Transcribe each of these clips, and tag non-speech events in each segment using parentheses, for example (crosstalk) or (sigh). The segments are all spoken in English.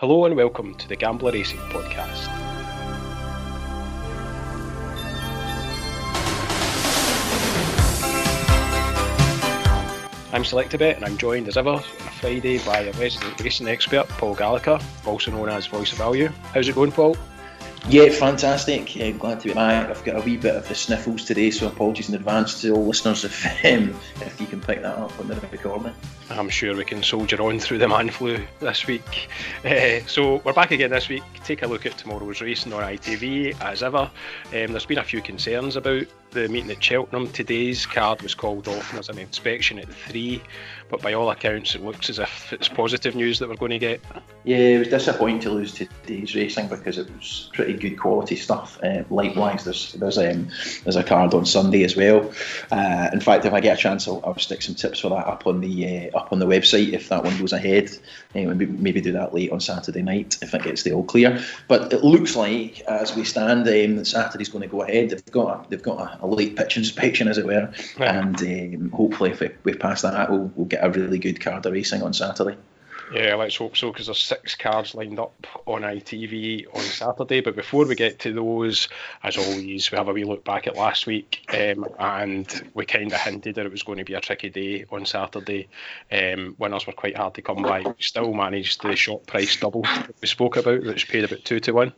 Hello and welcome to the Gambler Racing Podcast. I'm Selectabet and I'm joined as ever on a Friday by a resident racing expert, Paul Gallagher, also known as Voice of Value. How's it going, Paul? Yeah, fantastic. Yeah, glad to be back. I've got a wee bit of the sniffles today, so apologies in advance to all listeners if (laughs) um, if you can pick that up on the recording. I'm sure we can soldier on through the man flu this week. Uh, so we're back again this week. Take a look at tomorrow's racing on ITV as ever. Um, there's been a few concerns about the meeting at Cheltenham. Today's card was called off and there's an inspection at three, but by all accounts, it looks as if it's positive news that we're going to get. Yeah, it was disappointing to lose today's racing because it was pretty good quality stuff. Uh, likewise, there's there's um, there's a card on Sunday as well. Uh, in fact, if I get a chance, I'll, I'll, stick some tips for that up on the uh, up on the website if that one goes ahead. Uh, maybe, maybe do that late on Saturday night if it gets the all clear. But it looks like as we stand, um, that Saturday's going to go ahead. They've got a, they've got a, a late pitch inspection, as it were, and um, hopefully if we, we pass that, we'll, we'll get a really good card of racing on Saturday. Yeah, let's hope so because there's six cards lined up on ITV on Saturday. But before we get to those, as always, we have a wee look back at last week, um, and we kind of hinted that it was going to be a tricky day on Saturday. Um, winners were quite hard to come by. We still managed the short price double that we spoke about, which paid about two to one.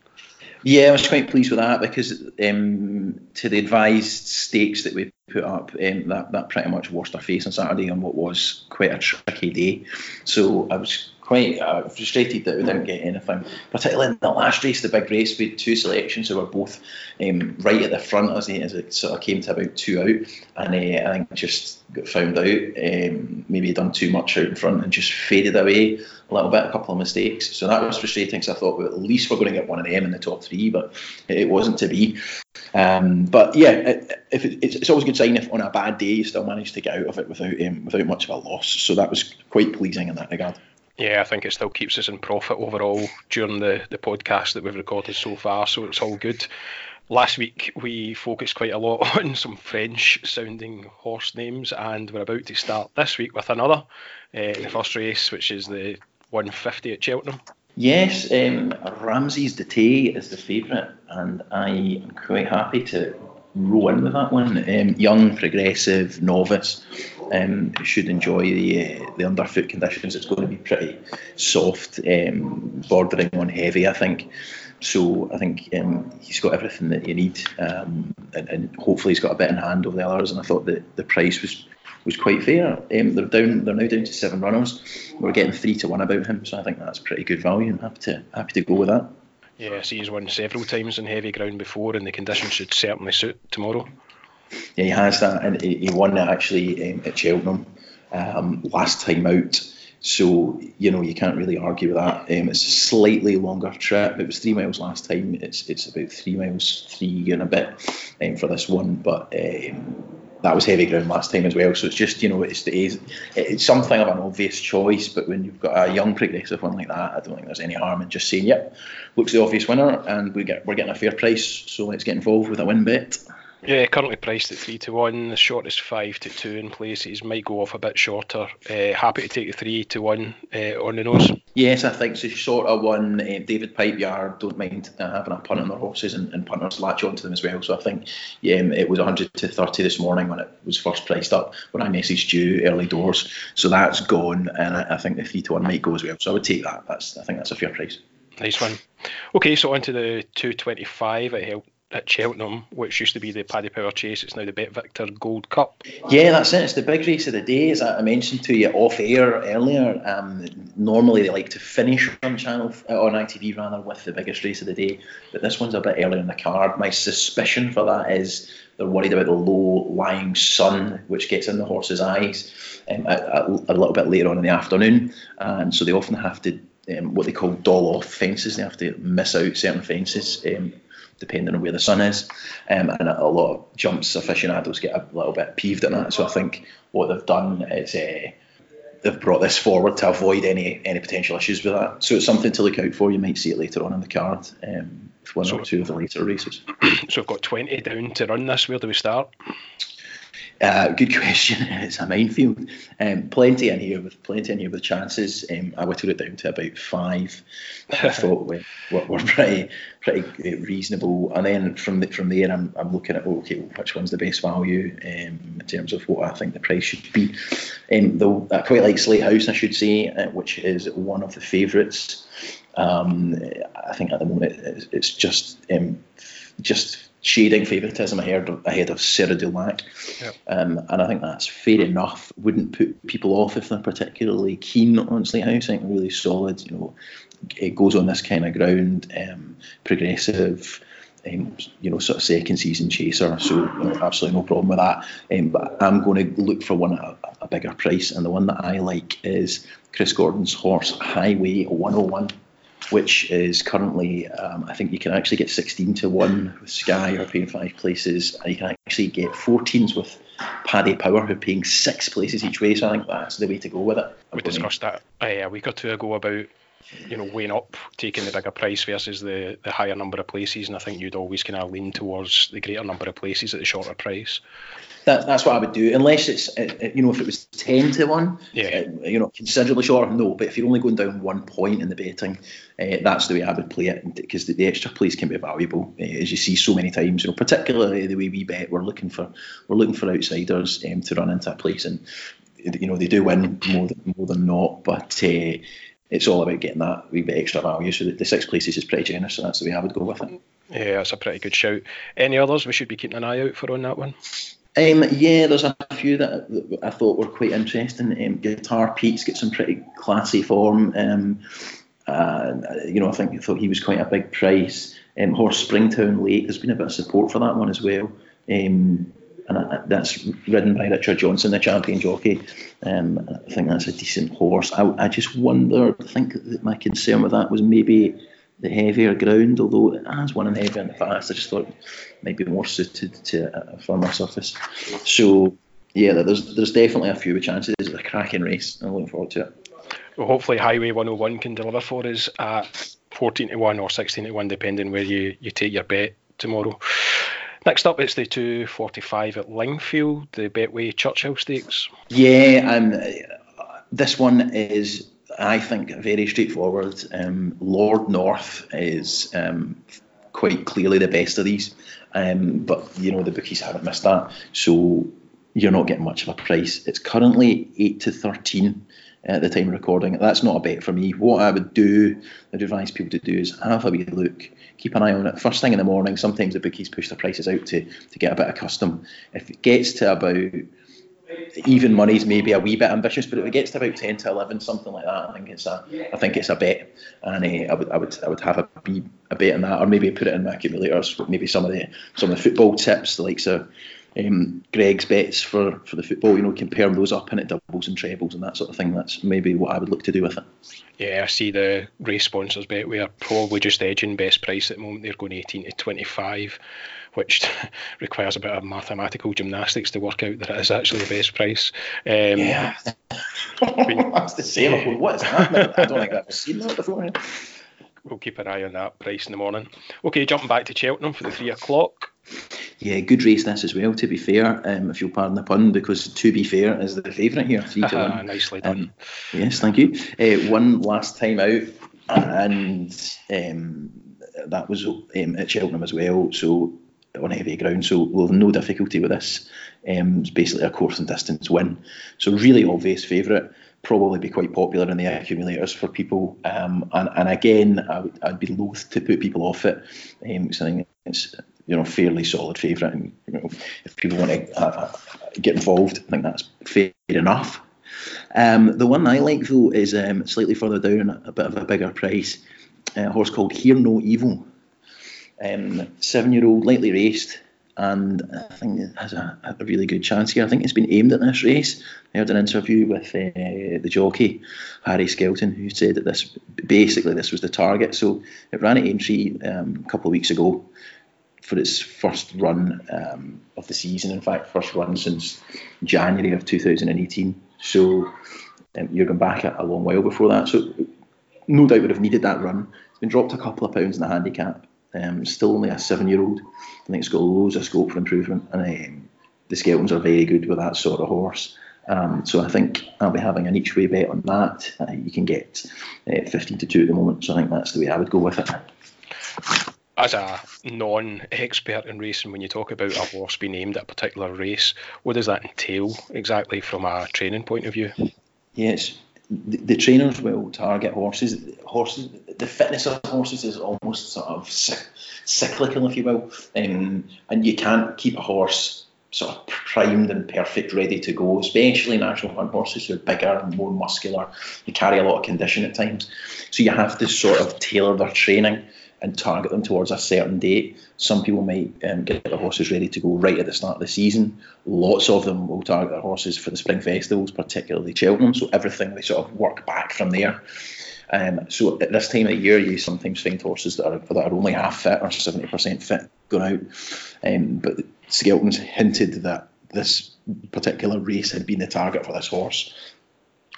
Yeah, I was quite pleased with that because um, to the advised stakes that we put up, um, that that pretty much washed our face on Saturday on what was quite a tricky day. So I was quite uh, frustrated that we didn't get anything, particularly in the last race, the big race. We had two selections who were both um, right at the front as, as it sort of came to about two out, and uh, I think just got found out. Um, maybe done too much out in front and just faded away a little bit, a couple of mistakes. So that was frustrating. So I thought, well, at least we're going to get one of them in the top three, but it wasn't to be. Um, but yeah, if it, it's, it's, always a good sign if on a bad day you still manage to get out of it without um, without much of a loss. So that was quite pleasing in that regard. Yeah, I think it still keeps us in profit overall during the, the podcast that we've recorded so far, so it's all good. Last week we focused quite a lot (laughs) on some French sounding horse names, and we're about to start this week with another. Uh, the first race, which is the 150 at Cheltenham. Yes, um, Ramses Tay is the favourite, and I am quite happy to roll in with that one. Um, young, progressive, novice, um, should enjoy the uh, the underfoot conditions. It's going to be pretty soft, um, bordering on heavy, I think. So I think um, he's got everything that you need, um, and, and, hopefully he's got a bit in hand over the others. And I thought that the price was was quite fair. Um, they're down. They're now down to seven runners. We're getting three to one about him, so I think that's pretty good value. I'm happy to happy to go with that. Yeah, see, he's won several times in heavy ground before, and the conditions should certainly suit tomorrow. Yeah, he has that, and he won that actually um, at Cheltenham um, last time out. So you know you can't really argue with that. Um, it's a slightly longer trip. It was three miles last time. It's it's about three miles, three and a bit um, for this one. But um, that was heavy ground last time as well. So it's just you know it's it's something of an obvious choice, but when you've got a young progressive one like that, I don't think there's any harm in just saying, "Yep, looks the obvious winner, and we get we're getting a fair price, so let's get involved with a win bet." Yeah, currently priced at three to one. The shortest five to two in places might go off a bit shorter. Uh, happy to take the three to one uh, on the nose. Yes, I think so. Sort of one. Uh, David Pipeyard don't mind uh, having a punt on their horses, and, and punters latch onto them as well. So I think yeah, um, it was 100 to 30 this morning when it was first priced up when I messaged you early doors. So that's gone, and I, I think the three to one might go as well. So I would take that. That's I think that's a fair price. Nice one. Okay, so on to the 225 at Hill at Cheltenham, which used to be the Paddy Power Chase. It's now the Bet Victor Gold Cup. Yeah, that's it. It's the big race of the day. As I mentioned to you off air earlier, um, normally they like to finish on channel uh, on ITV rather with the biggest race of the day, but this one's a bit earlier in the card. My suspicion for that is they're worried about the low lying sun, which gets in the horse's eyes um, a, a, little bit later on in the afternoon, and so they often have to. Um, what they call doll off fences. They have to miss out certain fences um, depending on where the sun is. Um, and a, lot of jumps aficionados get a little bit peeved at that. So I think what they've done is uh, they've brought this forward to avoid any any potential issues with that. So it's something to look out for. You might see it later on in the card um, with one so, or two of the later races. (clears throat) So we've got 20 down to run this. Where do we start? Uh, good (laughs) question. It's a minefield. Um, plenty in here with plenty in here with chances. Um, I whittled it down to about five. I (laughs) thought we were, were pretty pretty uh, reasonable. And then from the, from there, I'm, I'm looking at okay, which one's the best value um, in terms of what I think the price should be. Um, though I quite like Slate House, I should say, uh, which is one of the favourites. Um, I think at the moment it's just um, just shading favouritism ahead of, ahead of Siruh du Lac. Yep. Um, and I think that's fair enough. Wouldn't put people off if they're particularly keen on Slate House. I think really solid. You know, it goes on this kind of ground, um, progressive. Um, you know, sort of second season chaser, so you know, absolutely no problem with that. Um, but I'm going to look for one at a, a bigger price, and the one that I like is Chris Gordon's horse Highway 101 which is currently, um, I think you can actually get 16 to 1 with Sky, who are paying five places, and you can actually get 14s with Paddy Power, who are paying six places each way. So I think that's the way to go with it. we discussed that uh, a week or two ago about you know, weighing up taking the bigger price versus the, the higher number of places, and I think you'd always kind of lean towards the greater number of places at the shorter price. That, that's what I would do, unless it's uh, uh you know if it was ten to one, yeah, uh, you know considerably shorter. No, but if you're only going down one point in the betting, uh, that's the way I would play it because the, the, extra plays can be valuable, uh, as you see so many times. You know, particularly the way we bet, we're looking for we're looking for outsiders um, to run into a place, and you know they do win more than more than not, but. Uh, it's all about getting that wee bit extra value. So the, the six places is pretty generous, so that's the way I would go with it. Yeah, that's a pretty good shout. Any others we should be keeping an eye out for on that one? Um, yeah, there's a few that, I thought were quite interesting. Um, Guitar Pete's got some pretty classy form. Um, uh, you know, I think I thought he was quite a big price. Um, Horse Springtown Lake, there's been a bit of support for that one as well. Um, and I, that's ridden by Richard Johnson, the champion jockey. Um, I think that's a decent horse. I, I just wonder, I think my concern with that was maybe the heavier ground, although it has won in heavier in the past. I just thought it might be more suited to a firmer surface. So, yeah, there's there's definitely a few chances. It's a cracking race. I'm looking forward to it. Well, hopefully Highway 101 can deliver for us at 14 to 1 or 16 to 1, depending where you, you take your bet tomorrow. Next up, it's the 245 at Lingfield, the Betway Churchill Stakes. Yeah, um, this one is, I think, very straightforward. Um, Lord North is um, quite clearly the best of these, um, but you know the bookies haven't missed that, so you're not getting much of a price. It's currently eight to thirteen at the time of recording. That's not a bet for me. What I would do, I'd advise people to do is have a wee look keep an eye on it. First thing in the morning, sometimes the bookies push the prices out to, to get a bit of custom. If it gets to about even money's maybe a wee bit ambitious, but if it gets to about ten to eleven, something like that, I think it's a I think it's a bet, and uh, I would I would I would have a, be, a bet in that, or maybe put it in my accumulators. Maybe some of the some of the football tips, the likes of um, Greg's bets for, for the football, you know, compare those up and it doubles and trebles and that sort of thing. That's maybe what I would look to do with it. Yeah, I see the race sponsors Betway probably just edging best price at the moment. They're going 18 to 25, which (laughs) requires a bit of mathematical gymnastics to work out that it is actually the best price. Um, yeah, (laughs) (laughs) that's the same. What is happening? I don't think I've seen that before. We'll keep an eye on that price in the morning. Okay, jumping back to Cheltenham for the three o'clock. Yeah, good race this as well. To be fair, um, if you'll pardon the pun, because Tobefair is the favourite here, three to one. Nicely done. Um, yes, thank you. Uh, one last time out, and um, that was um, at Cheltenham as well. So on heavy ground, so we'll have no difficulty with this. Um, it's basically a course and distance win. So really obvious favourite probably be quite popular in the accumulators for people. Um, and, and again, I would, I'd be loath to put people off it. Um, because I think it's you know fairly solid favourite, and you know if people want to uh, get involved, I think that's fair enough. Um, the one I like though is um, slightly further down, a bit of a bigger price. A horse called Hear No Evil. Um, seven-year-old, lightly raced and I think it has a, a, really good chance here. I think it's been aimed at this race. I heard an interview with uh, the jockey Harry Skelton, who said that this basically this was the target. So it ran at Aintree um, a couple of weeks ago for its first run um, of the season. In fact, first run since January of 2018. So um, you're going back a, a long while before that. So no doubt would have needed that run. It's been dropped a couple of pounds in the handicap. Um, still only a seven-year-old. I think it's got loads of scope for improvement, and um, the Skeltons are very good with that sort of horse. Um, so I think I'll be having an each way bet on that. Uh, you can get uh, 15 to 2 at the moment, so I think that's the way I would go with it. As a non expert in racing, when you talk about a horse being aimed at a particular race, what does that entail exactly from a training point of view? Yes, the, trainers will target horses. Horses, the fitness of horses is almost sort of cyclical, if you will, um, and you can't keep a horse sort of primed and perfect, ready to go, especially national hunt horses who are bigger and more muscular. They carry a lot of condition at times. So you have to sort of tailor their training and target them towards a certain date. Some people might um, get their horses ready to go right at the start of the season. Lots of them will target their horses for the spring festivals, particularly Cheltenham. So everything they sort of work back from there. Um, so at this time of year, you sometimes find horses that are that are only half fit or seventy percent fit going out. Um, but Skelton's hinted that this particular race had been the target for this horse.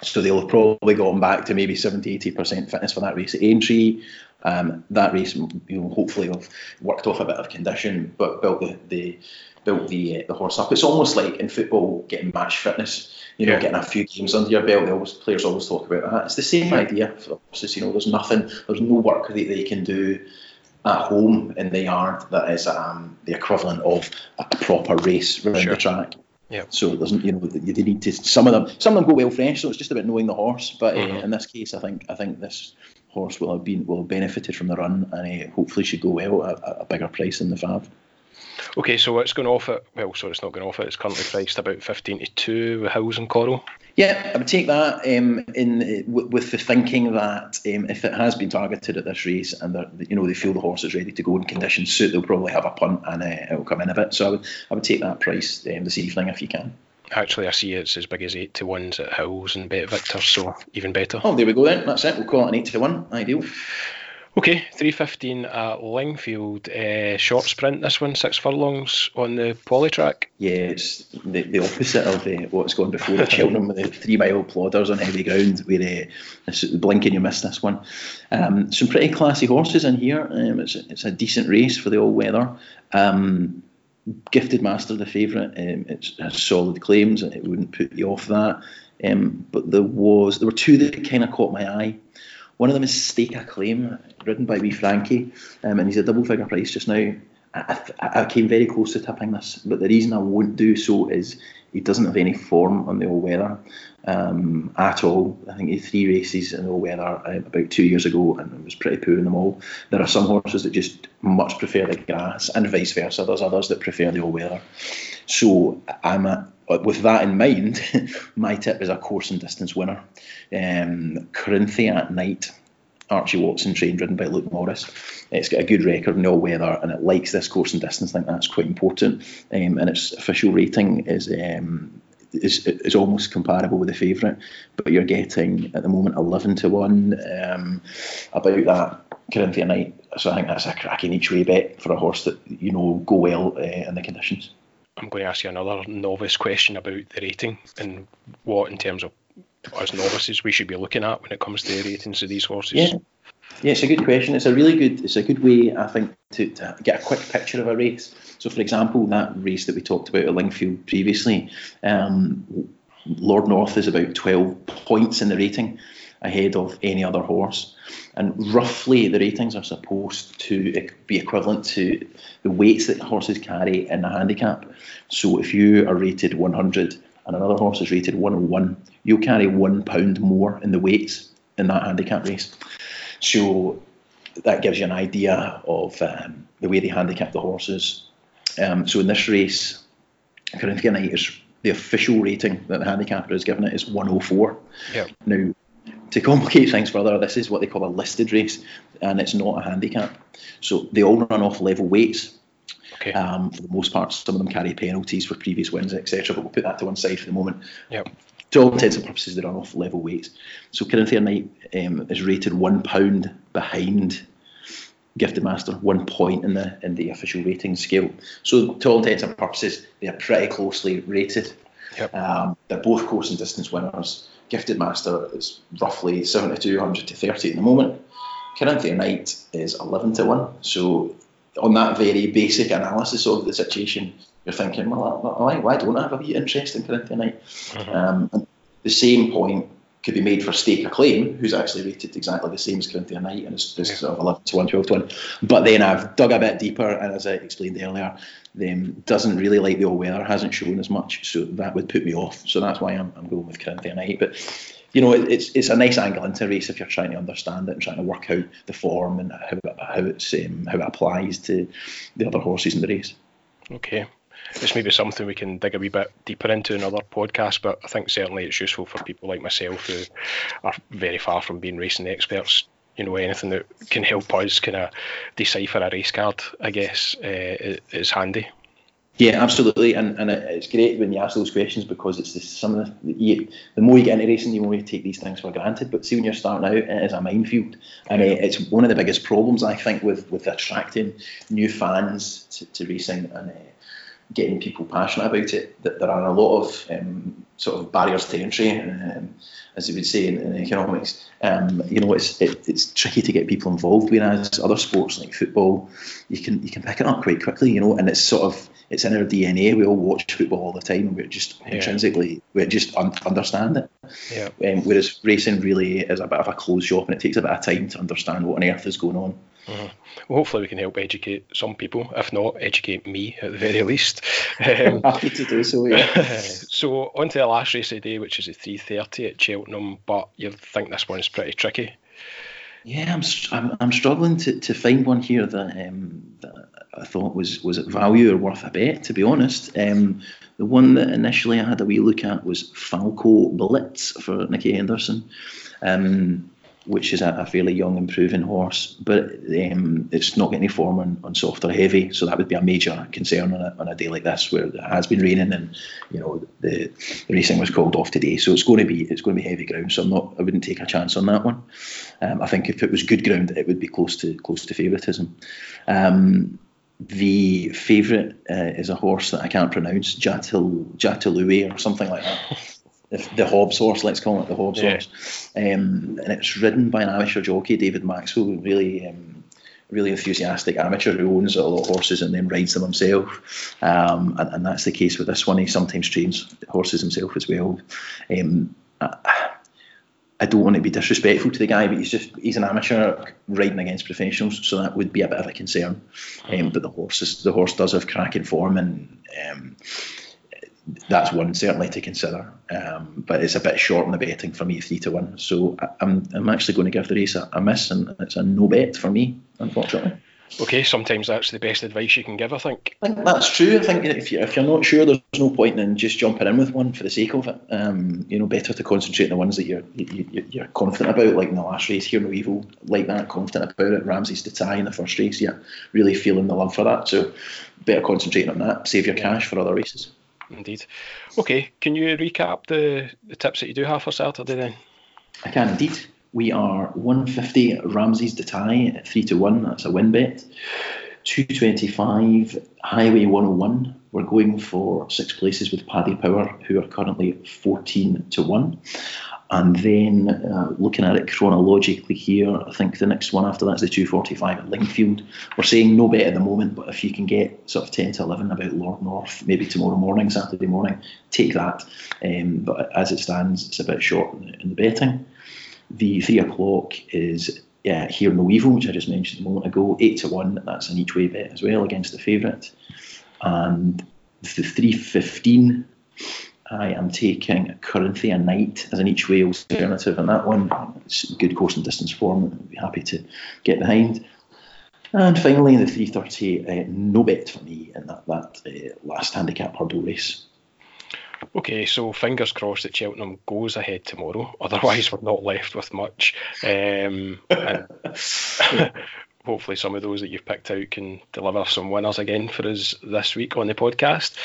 So they'll have probably gone back to maybe 70 80% fitness for that race at Aintree. Um, that race, you know, hopefully have worked off a bit of condition, but built the, the built the uh, the horse up. It's almost like in football getting match fitness. You know, yeah. getting a few games under your belt. Always, players always talk about that. It's the same idea horses. You know, there's nothing, there's no work that they can do at home in the yard that is um, the equivalent of a proper race around sure. the track. Yeah. So it doesn't, you know, you need to. Some of them, some of them go well fresh. So it's just about knowing the horse. But mm-hmm. uh, in this case, I think, I think this horse will have been will have benefited from the run, and uh, hopefully should go well at a, bigger price than the Fav. Okay, so it's going off at well, sorry, it's not going off it. It's currently priced about fifteen to two with Hills and Coral. Yeah, I would take that um, in with the thinking that um, if it has been targeted at this race and you know they feel the horse is ready to go in conditions suit, they'll probably have a punt and uh, it will come in a bit. So I would I would take that price um, this evening if you can. Actually, I see it's as big as eight to ones at Hills and Bet Victor, so even better. Oh, there we go then. That's it. We'll call it an eight to one. Ideal. Okay, 315 at Lingfield. Uh, short sprint, this one, six furlongs on the Polytrack. Yeah, it's the, the opposite of uh, what's gone before at Cheltenham with the three mile plodders on heavy ground, where uh, it's blinking you miss this one. Um, some pretty classy horses in here. Um, it's, it's a decent race for the all weather. Um, Gifted Master, the favourite, um, it has solid claims, it wouldn't put you off that. Um, but there was there were two that kind of caught my eye. One of them is Stake Acclaim, ridden by Wee Frankie, um, and he's a double figure price just now. I, I, came very close to tipping this, but the reason I won't do so is he doesn't have any form on the all weather um, at all. I think he had three races in the all weather uh, about two years ago and was pretty poor in them all. There are some horses that just much prefer the grass, and vice versa. There's others that prefer the all weather. So I'm with that in mind, (laughs) my tip is a course and distance winner. Um, Corinthia at night. Archie Watson trained ridden by Luke Morris. It's got a good record in all weather and it likes this course and distance. I think that's quite important. Um, and its official rating is, um, is is almost comparable with the favourite, but you're getting at the moment 11 to 1 um, about that Corinthia Knight. So I think that's a cracking each way bet for a horse that you know go well uh, in the conditions. I'm going to ask you another novice question about the rating and what, in terms of as novices, we should be looking at when it comes to the ratings of these horses. Yeah. Yeah, it's a good question. It's a really good. It's a good way, I think, to, to get a quick picture of a race. So, for example, that race that we talked about at Lingfield previously, um, Lord North is about 12 points in the rating ahead of any other horse. And roughly, the ratings are supposed to be equivalent to the weights that horses carry in a handicap. So, if you are rated 100 and another horse is rated 101, you'll carry one pound more in the weights in that handicap race. So that gives you an idea of um, the way they handicap the horses. Um, so in this race, Corinthia Knight is the official rating that the handicapper has given it is 104. Yep. Now, to complicate things further, this is what they call a listed race, and it's not a handicap. So they all run off level weights. Okay. Um, for the most part, some of them carry penalties for previous wins, etc. But we'll put that to one side for the moment. Yep to all intents and purposes, they're on off level weights. So Corinthia Knight um, is rated one pound behind Gifted Master, one point in the in the official rating scale. So to all intents and purposes, they are pretty closely rated. Yep. Um, they're both course and distance winners. Gifted Master is roughly 7200 to 30 at the moment. Corinthia Knight is 11 to 1. So on that very basic analysis of the situation, you're thinking, well, why, why don't I have a wee interest in Corinthia Knight? Mm-hmm. Um, the same point could be made for Stake Acclaim, who's actually rated exactly the same as Corinthia Knight and it's, it's yeah. sort of 11 to 1, 12 to 1. But then I've dug a bit deeper, and as I explained earlier, them doesn't really like the all weather, hasn't shown as much, so that would put me off. So that's why I'm, I'm going with Corinthia Knight. But you know, it's it's a nice angle into race if you're trying to understand it and trying to work out the form and how how it's um, how it applies to the other horses in the race. Okay. This may be something we can dig a wee bit deeper into in other podcasts, but I think certainly it's useful for people like myself who are very far from being racing experts. You know, anything that can help us kind of decipher a race card, I guess, uh, is handy. Yeah, absolutely, and and it's great when you ask those questions because it's the, some of the you, the more you get into racing, the more you take these things for granted. But see, when you're starting out, it is a minefield, and it's one of the biggest problems I think with with attracting new fans to, to racing and uh, getting people passionate about it. That there are a lot of um, sort of barriers to entry, um, as you would say in, in economics. Um, you know, it's it, it's tricky to get people involved. Whereas other sports like football, you can you can pick it up quite quickly. You know, and it's sort of it's in our DNA. We all watch football all the time, we're just yeah. intrinsically we just un- understand it. Yeah. Um, whereas racing really is a bit of a closed shop, and it takes a bit of time to understand what on earth is going on. Mm-hmm. Well, hopefully we can help educate some people, if not educate me at the very (laughs) least. Um, (laughs) Happy to do so. Yeah. (laughs) so on to the last race of the day, which is the 3:30 at Cheltenham. But you think this one is pretty tricky. Yeah, I'm, I'm, I'm struggling to, to find one here that, um, that I thought was was at value or worth a bet. To be honest, um, the one that initially I had a wee look at was Falco Blitz for Nicky Henderson. Um, which is a, a, fairly young, improving horse, but um, it's not getting any form on, on soft or heavy, so that would be a major concern on a, on a day like this where it has been raining and you know the, the racing was called off today, so it's going to be it's going to be heavy ground. So I'm not I wouldn't take a chance on that one. Um, I think if it was good ground, it would be close to close to favouritism. Um, the favourite uh, is a horse that I can't pronounce, Jatil Jatilui or something like that. (laughs) the, the Hobbs horse, let's call it the Hobbs yeah. horse. Um, and it's ridden by an amateur jockey, David Maxwell, really um, really enthusiastic amateur who owns a lot of horses and then rides them himself. Um, and, and, that's the case with this one. He sometimes trains horses himself as well. Um, I, I don't want to be disrespectful to the guy, but he's just he's an amateur riding against professionals, so that would be a bit of a concern. Um, but the horse the horse does have cracking form, and um, that's one certainly to consider. Um, but it's a bit short on the betting for me, three to one. So I, am I'm actually going to give the race a, a, miss, and it's a no bet for me, unfortunately. Okay, sometimes that's the best advice you can give. I think. I think that's true. I think if you if you're not sure, there's no point in just jumping in with one for the sake of it. Um, you know, better to concentrate on the ones that you're you, you're confident about, like in the last race here, no evil, like that, confident about it. Ramses de Teillee in the first race, yeah, really feeling the love for that. So better concentrating on that. Save your cash for other races. Indeed. Okay, can you recap the, the tips that you do have for Saturday then? I can indeed. We are 150 Ramses de Teillee at 3 to 1. That's a win bet. 225 Highway 101. We're going for six places with Paddy Power, who are currently 14 to 1. And then uh, looking at it chronologically here, I think the next one after that is the 245 at Lingfield. We're saying no bet at the moment, but if you can get sort of 10 to 11 about Lord North, maybe tomorrow morning, Saturday morning, take that. Um, but as it stands, it's a bit short in the, in the betting. The three o'clock is yeah, Hear No Evil, which I just mentioned a moment ago, eight to one. That's an each way bet as well against the favourite. And the three fifteen I am taking Corinthia Knight as an each way alternative, and that one it's good course and distance form. I'd be happy to get behind. And finally, the 330, uh, no bet for me in that, that uh, last handicap hurdle race. Okay, so fingers crossed that Cheltenham goes ahead tomorrow. (laughs) Otherwise, we're not left with much. Um, (laughs) hopefully, some of those that you've picked out can deliver some winners again for us this week on the podcast.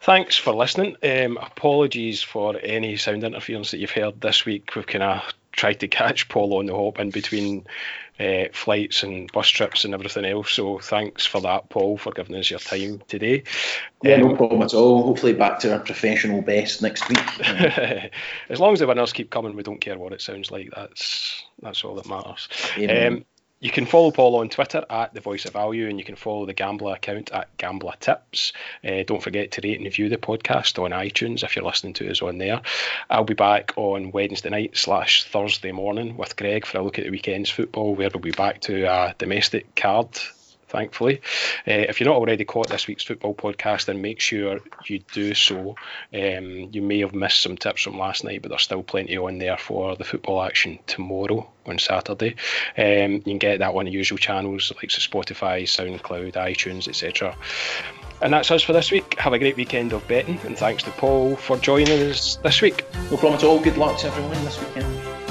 Thanks for listening. Um, apologies for any sound interference that you've heard this week. We've kind of tried to catch Paul on the hop in between uh, flights and bus trips and everything else. So thanks for that, Paul, for giving us your time today. Yeah, um, no problem at all. Hopefully back to our professional best next week. (laughs) as long as the winners keep coming, we don't care what it sounds like. That's that's all that matters. Um, You can follow Paul on Twitter at The Voice of Value, and you can follow the Gambler account at Gambler Tips. Uh, don't forget to rate and review the podcast on iTunes if you're listening to us on there. I'll be back on Wednesday night slash Thursday morning with Greg for a look at the weekend's football, where we'll be back to a domestic card thankfully. Uh, if you're not already caught this week's football podcast, then make sure you do so. Um, you may have missed some tips from last night, but there's still plenty on there for the football action tomorrow on Saturday. Um, you can get that on the usual channels like Spotify, SoundCloud, iTunes, etc. And that's us for this week. Have a great weekend of betting, and thanks to Paul for joining us this week. No problem at all. Good luck to everyone this weekend.